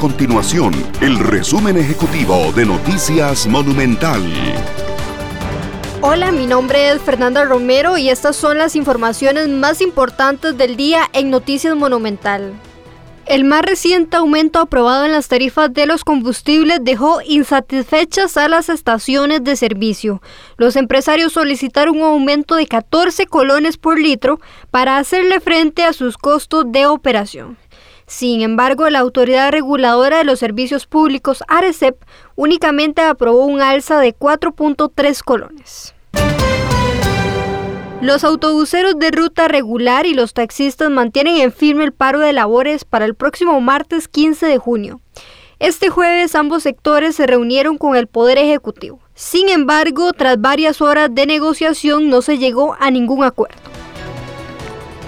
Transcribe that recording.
continuación el resumen ejecutivo de Noticias Monumental. Hola, mi nombre es Fernanda Romero y estas son las informaciones más importantes del día en Noticias Monumental. El más reciente aumento aprobado en las tarifas de los combustibles dejó insatisfechas a las estaciones de servicio. Los empresarios solicitaron un aumento de 14 colones por litro para hacerle frente a sus costos de operación. Sin embargo, la Autoridad Reguladora de los Servicios Públicos, ARECEP, únicamente aprobó un alza de 4.3 colones. Los autobuseros de ruta regular y los taxistas mantienen en firme el paro de labores para el próximo martes 15 de junio. Este jueves ambos sectores se reunieron con el Poder Ejecutivo. Sin embargo, tras varias horas de negociación no se llegó a ningún acuerdo.